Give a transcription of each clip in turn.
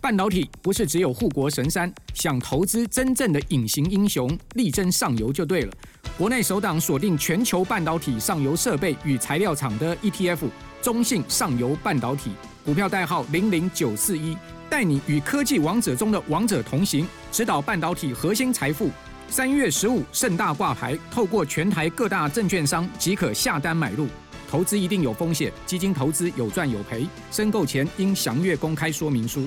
半导体不是只有护国神山，想投资真正的隐形英雄，力争上游就对了。国内首档锁定全球半导体上游设备与材料厂的 ETF，中信上游半导体，股票代号零零九四一，带你与科技王者中的王者同行，指导半导体核心财富。三月十五盛大挂牌，透过全台各大证券商即可下单买入。投资一定有风险，基金投资有赚有赔，申购前应详阅公开说明书。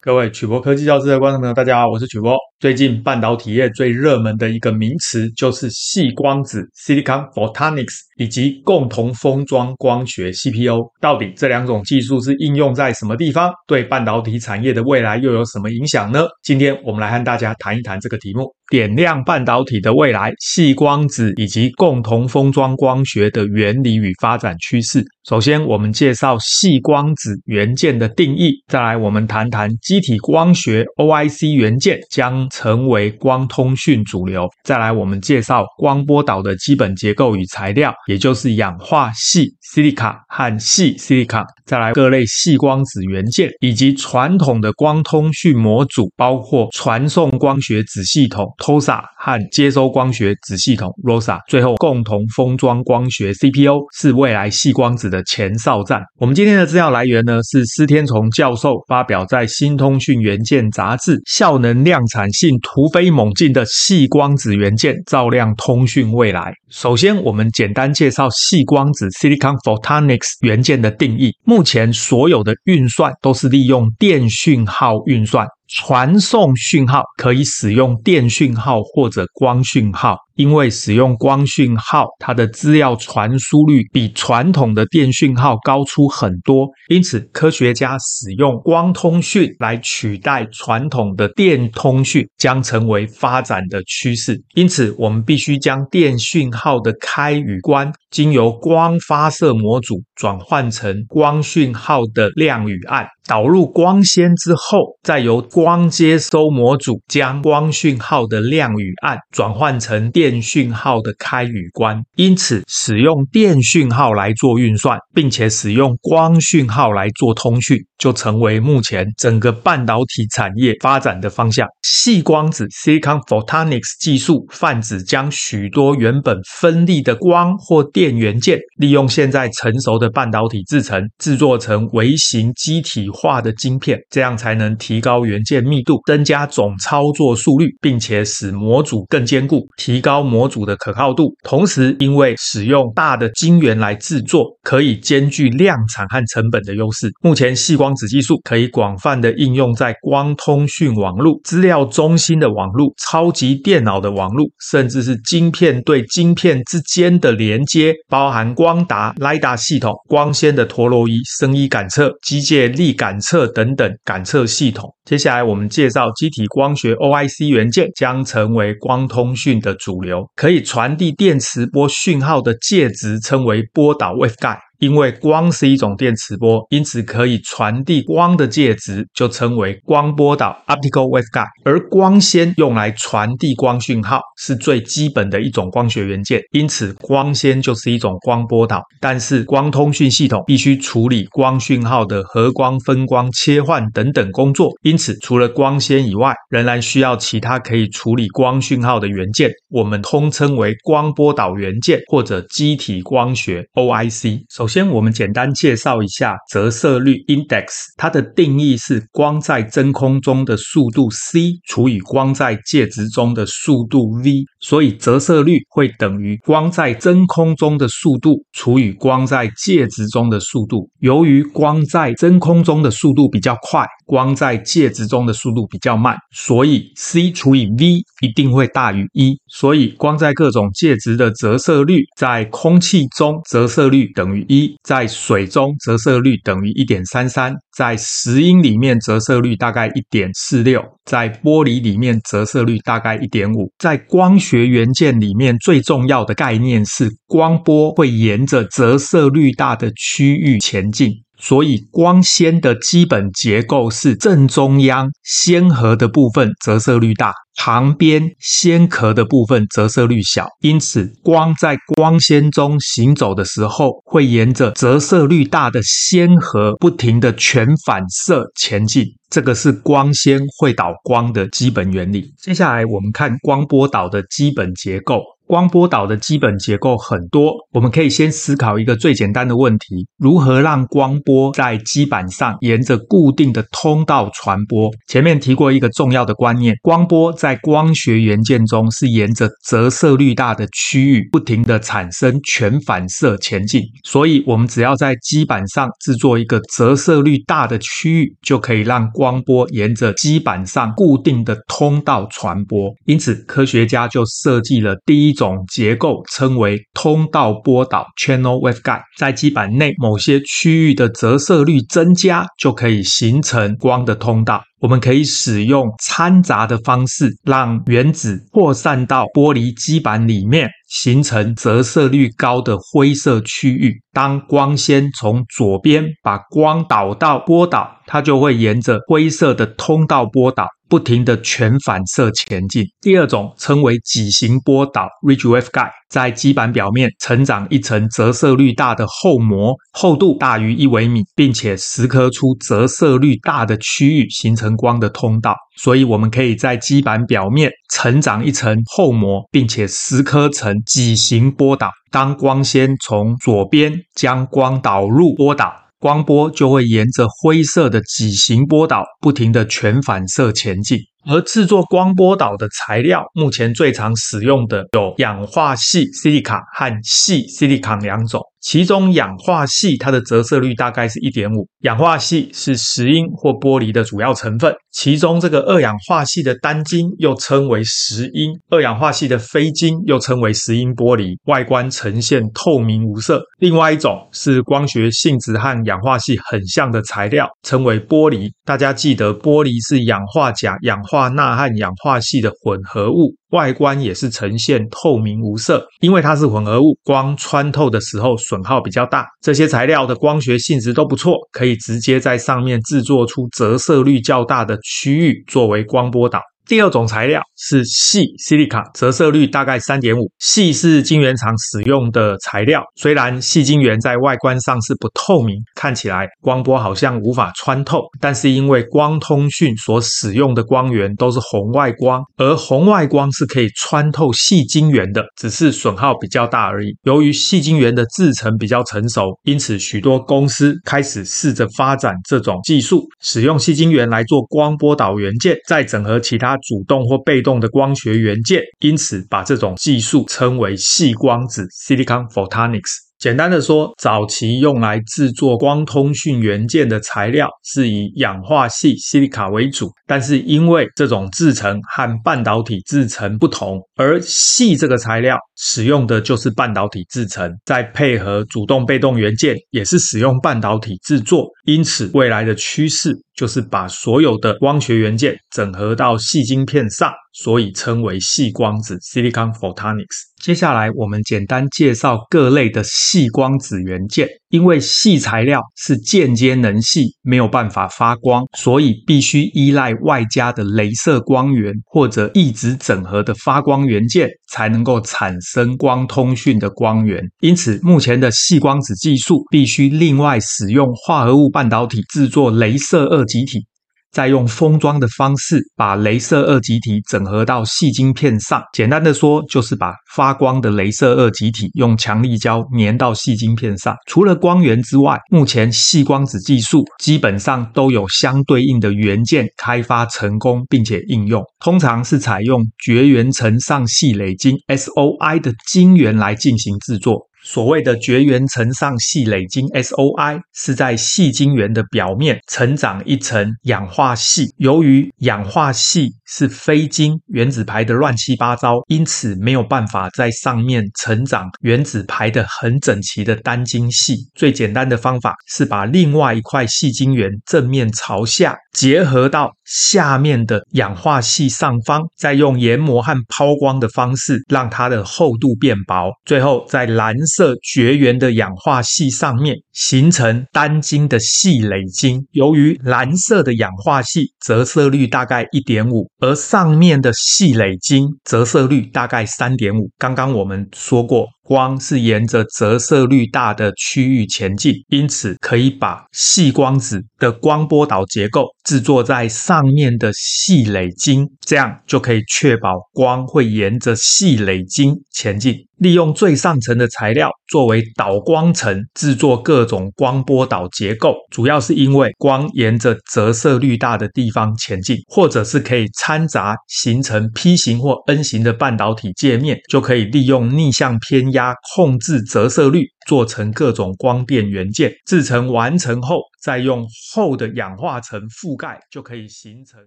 各位曲博科技教室的观众朋友，大家好，我是曲博。最近半导体业最热门的一个名词就是细光子 （Silicon Photonics） 以及共同封装光学 （CPO）。到底这两种技术是应用在什么地方？对半导体产业的未来又有什么影响呢？今天我们来和大家谈一谈这个题目。点亮半导体的未来，细光子以及共同封装光学的原理与发展趋势。首先，我们介绍细光子元件的定义，再来我们谈谈机体光学 OIC 元件将成为光通讯主流。再来，我们介绍光波导的基本结构与材料，也就是氧化系 （Silica） 和矽 （Silicon）。再来，各类细光子元件以及传统的光通讯模组，包括传送光学子系统。TOSA 和接收光学子系统 ROSA，最后共同封装光学 CPU 是未来细光子的前哨站。我们今天的资料来源呢，是施天从教授发表在《新通讯元件杂志》，效能量产性突飞猛进的细光子元件照亮通讯未来。首先，我们简单介绍细光子 Silicon Photonics 元件的定义。目目前所有的运算都是利用电讯号运算。传送讯号可以使用电讯号或者光讯号。因为使用光讯号，它的资料传输率比传统的电讯号高出很多，因此科学家使用光通讯来取代传统的电通讯将成为发展的趋势。因此，我们必须将电讯号的开与关经由光发射模组转换成光讯号的亮与暗，导入光纤之后，再由光接收模组将光讯号的亮与暗转换成电。电讯号的开与关，因此使用电讯号来做运算，并且使用光讯号来做通讯，就成为目前整个半导体产业发展的方向。细光子 （Silicon Photonics） 技术泛指将许多原本分立的光或电元件，利用现在成熟的半导体制成，制作成微型机体化的晶片，这样才能提高元件密度，增加总操作速率，并且使模组更坚固，提高。模组的可靠度，同时因为使用大的晶圆来制作，可以兼具量产和成本的优势。目前细光子技术可以广泛的应用在光通讯网络、资料中心的网络、超级电脑的网络，甚至是晶片对晶片之间的连接，包含光达、LiDAR 系统、光纤的陀螺仪、声音感测、机械力感测等等感测系统。接下来我们介绍机体光学 OIC 元件将成为光通讯的主流。可以传递电磁波讯号的介质称为波导 waveguide。因为光是一种电磁波，因此可以传递光的介质就称为光波导 （optical waveguide）。而光纤用来传递光讯号是最基本的一种光学元件，因此光纤就是一种光波导。但是光通讯系统必须处理光讯号的和光、分光、切换等等工作，因此除了光纤以外，仍然需要其他可以处理光讯号的元件，我们通称为光波导元件或者机体光学 （OIC）。首先，我们简单介绍一下折射率 index，它的定义是光在真空中的速度 c 除以光在介质中的速度 v，所以折射率会等于光在真空中的速度除以光在介质中的速度。由于光在真空中的速度比较快，光在介质中的速度比较慢，所以 c 除以 v 一定会大于一。所以光在各种介质的折射率，在空气中折射率等于一。在水中折射率等于一点三三，在石英里面折射率大概一点四六，在玻璃里面折射率大概一点五。在光学元件里面最重要的概念是光波会沿着折射率大的区域前进。所以光纤的基本结构是正中央纤核的部分折射率大，旁边纤壳的部分折射率小。因此，光在光纤中行走的时候，会沿着折射率大的纤核不停地全全反射前进。这个是光纤会导光的基本原理。接下来我们看光波导的基本结构。光波导的基本结构很多，我们可以先思考一个最简单的问题：如何让光波在基板上沿着固定的通道传播？前面提过一个重要的观念，光波在光学元件中是沿着折射率大的区域不停地产生全反射前进，所以我们只要在基板上制作一个折射率大的区域，就可以让光波沿着基板上固定的通道传播。因此，科学家就设计了第一。种结构称为通道波导 （channel waveguide），在基板内某些区域的折射率增加，就可以形成光的通道。我们可以使用掺杂的方式，让原子扩散到玻璃基板里面，形成折射率高的灰色区域。当光纤从左边把光导到波导，它就会沿着灰色的通道波导，不停地全反射前进。第二种称为矩形波导 （ridge waveguide），在基板表面成长一层折射率大的厚膜，厚度大于一微米，并且蚀刻出折射率大的区域，形成光的通道。所以，我们可以在基板表面成长一层厚膜，并且蚀刻成矩形波导。当光纤从左边将光导入波导。光波就会沿着灰色的矩形波导，不停的全反射前进。而制作光波导的材料，目前最常使用的有氧化矽 （silica） 和矽 （silicon） 两种。其中氧化矽它的折射率大概是一点五，氧化矽是石英或玻璃的主要成分。其中这个二氧化矽的单晶又称为石英，二氧化矽的非晶又称为石英玻璃，外观呈现透明无色。另外一种是光学性质和氧化矽很像的材料，称为玻璃。大家记得玻璃是氧化钾、氧化钠和氧化系的混合物。外观也是呈现透明无色，因为它是混合物，光穿透的时候损耗比较大。这些材料的光学性质都不错，可以直接在上面制作出折射率较大的区域，作为光波导。第二种材料是细 （silica），折射率大概三点五。矽是晶圆厂使用的材料，虽然细晶圆在外观上是不透明，看起来光波好像无法穿透，但是因为光通讯所使用的光源都是红外光，而红外光是可以穿透细晶圆的，只是损耗比较大而已。由于细晶圆的制程比较成熟，因此许多公司开始试着发展这种技术，使用细晶圆来做光波导元件，再整合其他。主动或被动的光学元件，因此把这种技术称为细光子 （Silicon Photonics）。简单的说，早期用来制作光通讯元件的材料是以氧化系 （silica） 为主，但是因为这种制程和半导体制程不同，而矽这个材料使用的就是半导体制成，再配合主动被动元件也是使用半导体制作，因此未来的趋势就是把所有的光学元件整合到细晶片上。所以称为细光子 （Silicon Photonics）。接下来，我们简单介绍各类的细光子元件。因为细材料是间接能矽，没有办法发光，所以必须依赖外加的镭射光源或者一直整合的发光元件，才能够产生光通讯的光源。因此，目前的细光子技术必须另外使用化合物半导体制作镭射二极体。再用封装的方式把镭射二极体整合到细晶片上。简单的说，就是把发光的镭射二极体用强力胶粘到细晶片上。除了光源之外，目前细光子技术基本上都有相对应的元件开发成功，并且应用。通常是采用绝缘层上细磊晶 （SOI） 的晶圆来进行制作。所谓的绝缘层上系累晶 （SOI） 是在细晶圆的表面成长一层氧化系。由于氧化系是非晶，原子排的乱七八糟，因此没有办法在上面成长原子排的很整齐的单晶系。最简单的方法是把另外一块细晶圆正面朝下结合到下面的氧化系上方，再用研磨和抛光的方式让它的厚度变薄，最后在蓝色。绝缘的氧化系上面形成单晶的矽磊晶。由于蓝色的氧化系折射率大概一点五，而上面的矽磊晶折射率大概三点五。刚刚我们说过。光是沿着折射率大的区域前进，因此可以把细光子的光波导结构制作在上面的细磊晶，这样就可以确保光会沿着细磊晶前进。利用最上层的材料作为导光层，制作各种光波导结构，主要是因为光沿着折射率大的地方前进，或者是可以掺杂形成 P 型或 N 型的半导体界面，就可以利用逆向偏压控制折射率，做成各种光电元件。制成完成后，再用厚的氧化层覆盖，就可以形成。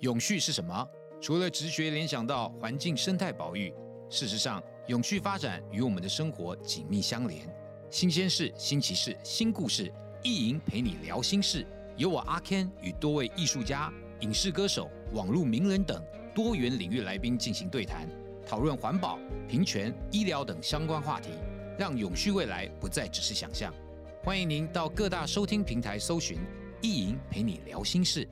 永续是什么？除了直觉联想到环境生态保育，事实上。永续发展与我们的生活紧密相连，新鲜事、新奇事、新故事，意淫陪你聊心事。由我阿 Ken 与多位艺术家、影视歌手、网络名人等多元领域来宾进行对谈，讨论环保、平权、医疗等相关话题，让永续未来不再只是想象。欢迎您到各大收听平台搜寻“意淫陪你聊心事”。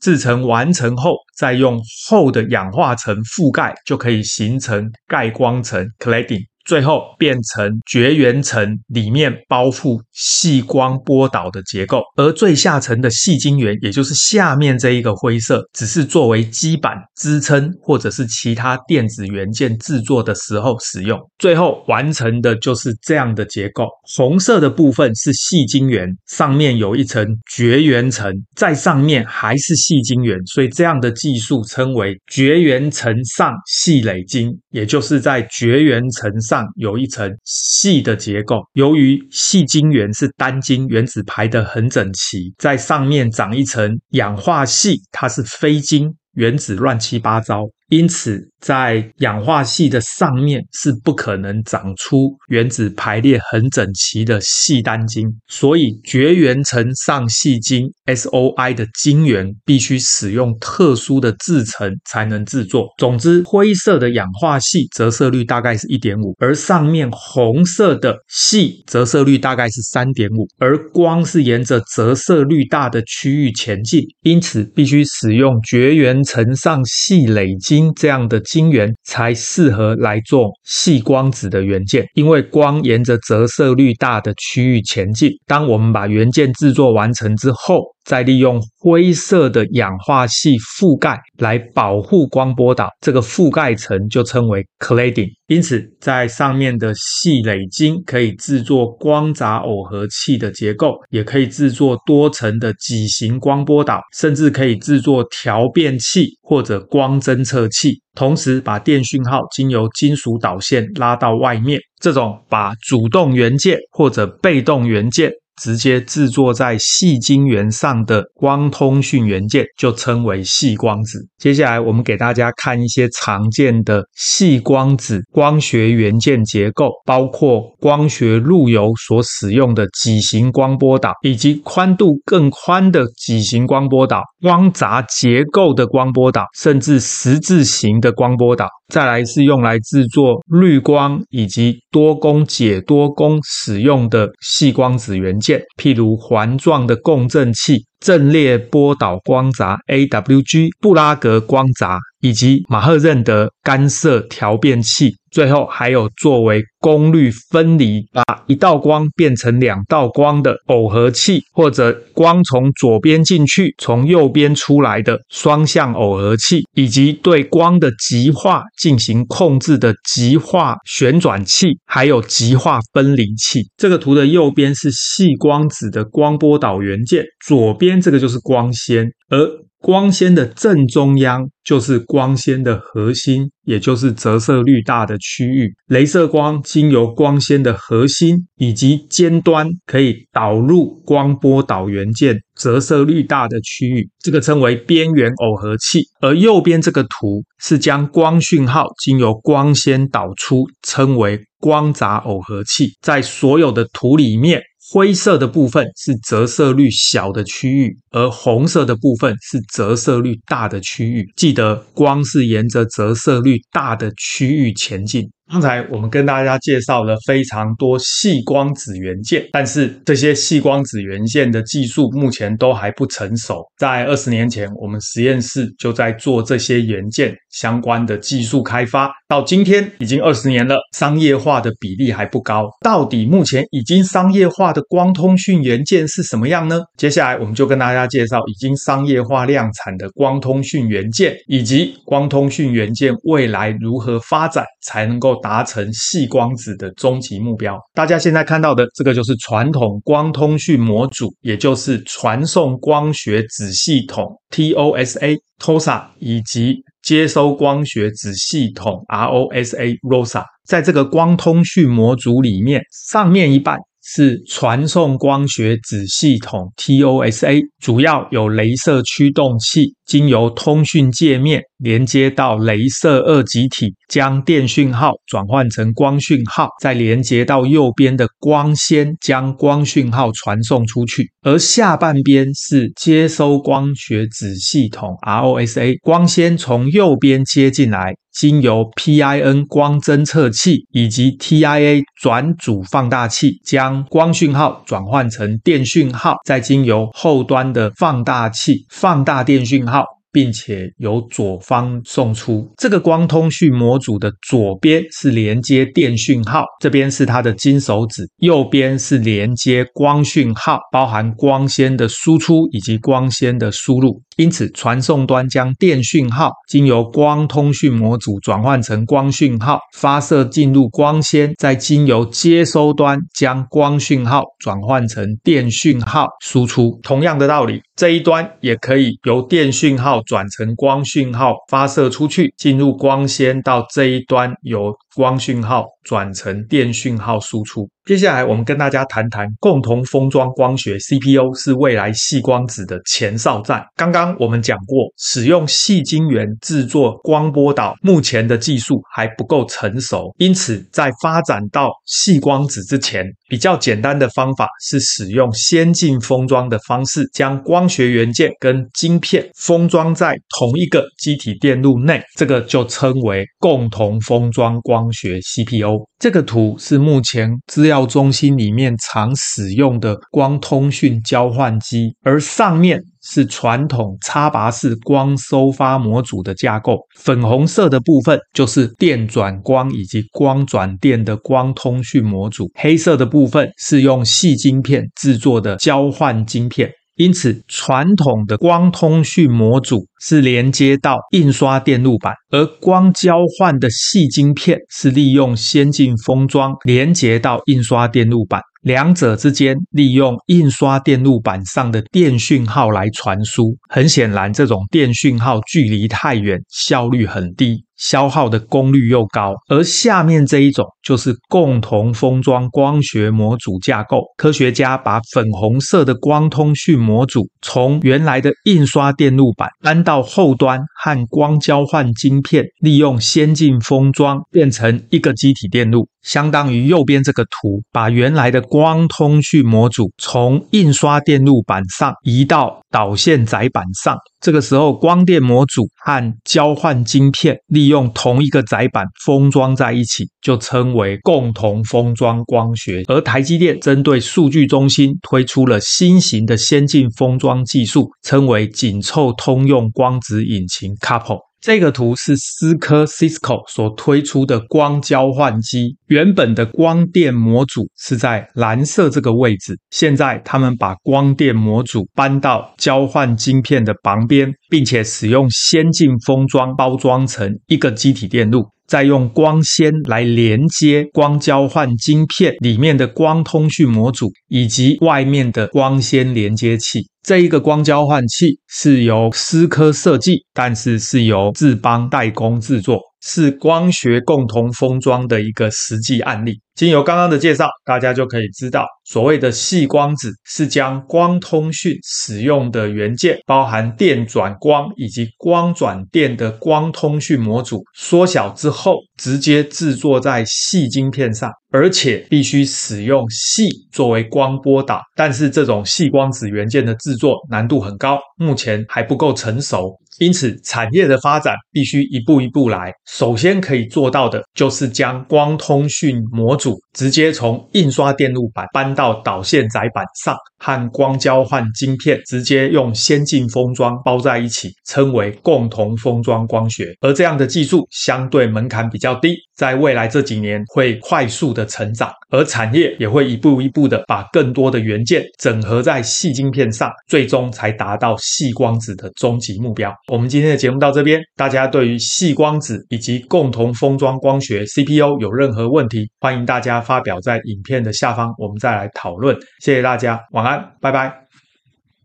制成完成后，再用厚的氧化层覆盖，就可以形成盖光层 （cladding）。最后变成绝缘层，里面包覆细光波导的结构，而最下层的细晶圆，也就是下面这一个灰色，只是作为基板支撑或者是其他电子元件制作的时候使用。最后完成的就是这样的结构。红色的部分是细晶圆，上面有一层绝缘层，在上面还是细晶圆，所以这样的技术称为绝缘层上细垒晶，也就是在绝缘层上。有一层细的结构，由于细晶圆是单晶，原子排得很整齐，在上面长一层氧化系，它是非晶，原子乱七八糟，因此，在氧化系的上面是不可能长出原子排列很整齐的细单晶，所以绝缘层上细晶 SOI 的晶圆必须使用特殊的制程才能制作。总之，灰色的氧化系折射率大概是一点五，而上面红色的系折射率大概是三点五，而光是沿着折射率大的区域前进，因此必须使用绝缘层上矽磊这样的。晶圆才适合来做细光子的元件，因为光沿着折射率大的区域前进。当我们把元件制作完成之后，再利用灰色的氧化系覆盖来保护光波导，这个覆盖层就称为 cladding。因此，在上面的细磊晶可以制作光闸耦合器的结构，也可以制作多层的几型光波导，甚至可以制作调变器或者光侦测器，同时把电讯号经由金属导线拉到外面。这种把主动元件或者被动元件。直接制作在细晶圆上的光通讯元件就称为细光子。接下来，我们给大家看一些常见的细光子光学元件结构，包括光学路由所使用的几型光波导，以及宽度更宽的几型光波导，光闸结构的光波导，甚至十字形的光波导。再来是用来制作滤光以及多功解多功使用的细光子元件，譬如环状的共振器、阵列波导光闸 （AWG）、布拉格光闸。以及马赫认德干涉调变器，最后还有作为功率分离，把一道光变成两道光的耦合器，或者光从左边进去，从右边出来的双向耦合器，以及对光的极化进行控制的极化旋转器，还有极化分离器。这个图的右边是细光子的光波导元件，左边边这个就是光纤，而。光纤的正中央就是光纤的核心，也就是折射率大的区域。镭射光经由光纤的核心以及尖端，可以导入光波导元件折射率大的区域，这个称为边缘耦合器。而右边这个图是将光讯号经由光纤导出，称为光闸耦合器。在所有的图里面。灰色的部分是折射率小的区域，而红色的部分是折射率大的区域。记得，光是沿着折射率大的区域前进。刚才我们跟大家介绍了非常多细光子元件，但是这些细光子元件的技术目前都还不成熟。在二十年前，我们实验室就在做这些元件相关的技术开发，到今天已经二十年了，商业化的比例还不高。到底目前已经商业化的光通讯元件是什么样呢？接下来我们就跟大家介绍已经商业化量产的光通讯元件，以及光通讯元件未来如何发展才能够达成细光子的终极目标。大家现在看到的这个就是传统光通讯模组，也就是传送光学子系统 TOSA、TOSA 以及接收光学子系统 ROSA、ROSA。在这个光通讯模组里面，上面一半。是传送光学子系统 TOSA，主要有镭射驱动器，经由通讯界面连接到镭射二极体，将电讯号转换成光讯号，再连接到右边的光纤，将光讯号传送出去。而下半边是接收光学子系统 ROSA，光纤从右边接进来。经由 PIN 光侦测器以及 TIA 转组放大器将光讯号转换成电讯号，再经由后端的放大器放大电讯号。并且由左方送出。这个光通讯模组的左边是连接电讯号，这边是它的金手指；右边是连接光讯号，包含光纤的输出以及光纤的输入。因此，传送端将电讯号经由光通讯模组转换成光讯号，发射进入光纤，再经由接收端将光讯号转换成电讯号输出。同样的道理。这一端也可以由电讯号转成光讯号发射出去，进入光纤到这一端由光讯号转成电讯号输出。接下来，我们跟大家谈谈共同封装光学 CPU 是未来细光子的前哨战。刚刚我们讲过，使用细晶圆制作光波导，目前的技术还不够成熟，因此在发展到细光子之前，比较简单的方法是使用先进封装的方式，将光学元件跟晶片封装在同一个机体电路内，这个就称为共同封装光学 CPU。这个图是目前资料中心里面常使用的光通讯交换机，而上面是传统插拔式光收发模组的架构。粉红色的部分就是电转光以及光转电的光通讯模组，黑色的部分是用细晶片制作的交换晶片。因此，传统的光通讯模组是连接到印刷电路板，而光交换的细晶片是利用先进封装连接到印刷电路板。两者之间利用印刷电路板上的电讯号来传输。很显然，这种电讯号距离太远，效率很低。消耗的功率又高，而下面这一种就是共同封装光学模组架构。科学家把粉红色的光通讯模组从原来的印刷电路板搬到后端和光交换晶片，利用先进封装变成一个积体电路，相当于右边这个图，把原来的光通讯模组从印刷电路板上移到导线载板上。这个时候，光电模组和交换晶片利用同一个载板封装在一起，就称为共同封装光学。而台积电针对数据中心推出了新型的先进封装技术，称为紧凑通用光子引擎 （couple）。这个图是思科 Cisco 所推出的光交换机，原本的光电模组是在蓝色这个位置，现在他们把光电模组搬到交换晶片的旁边，并且使用先进封装包装成一个机体电路。再用光纤来连接光交换晶片里面的光通讯模组以及外面的光纤连接器。这一个光交换器是由思科设计，但是是由智邦代工制作。是光学共同封装的一个实际案例。经由刚刚的介绍，大家就可以知道，所谓的细光子是将光通讯使用的元件，包含电转光以及光转电的光通讯模组，缩小之后，直接制作在细晶片上，而且必须使用细作为光波导。但是这种细光子元件的制作难度很高，目前还不够成熟。因此，产业的发展必须一步一步来。首先可以做到的，就是将光通讯模组直接从印刷电路板搬到导线载板上，和光交换晶片直接用先进封装包在一起，称为共同封装光学。而这样的技术相对门槛比较低，在未来这几年会快速的成长，而产业也会一步一步的把更多的元件整合在细晶片上，最终才达到细光子的终极目标。我们今天的节目到这边，大家对于细光子以及共同封装光学 CPU 有任何问题，欢迎大家发表在影片的下方，我们再来讨论。谢谢大家，晚安，拜拜。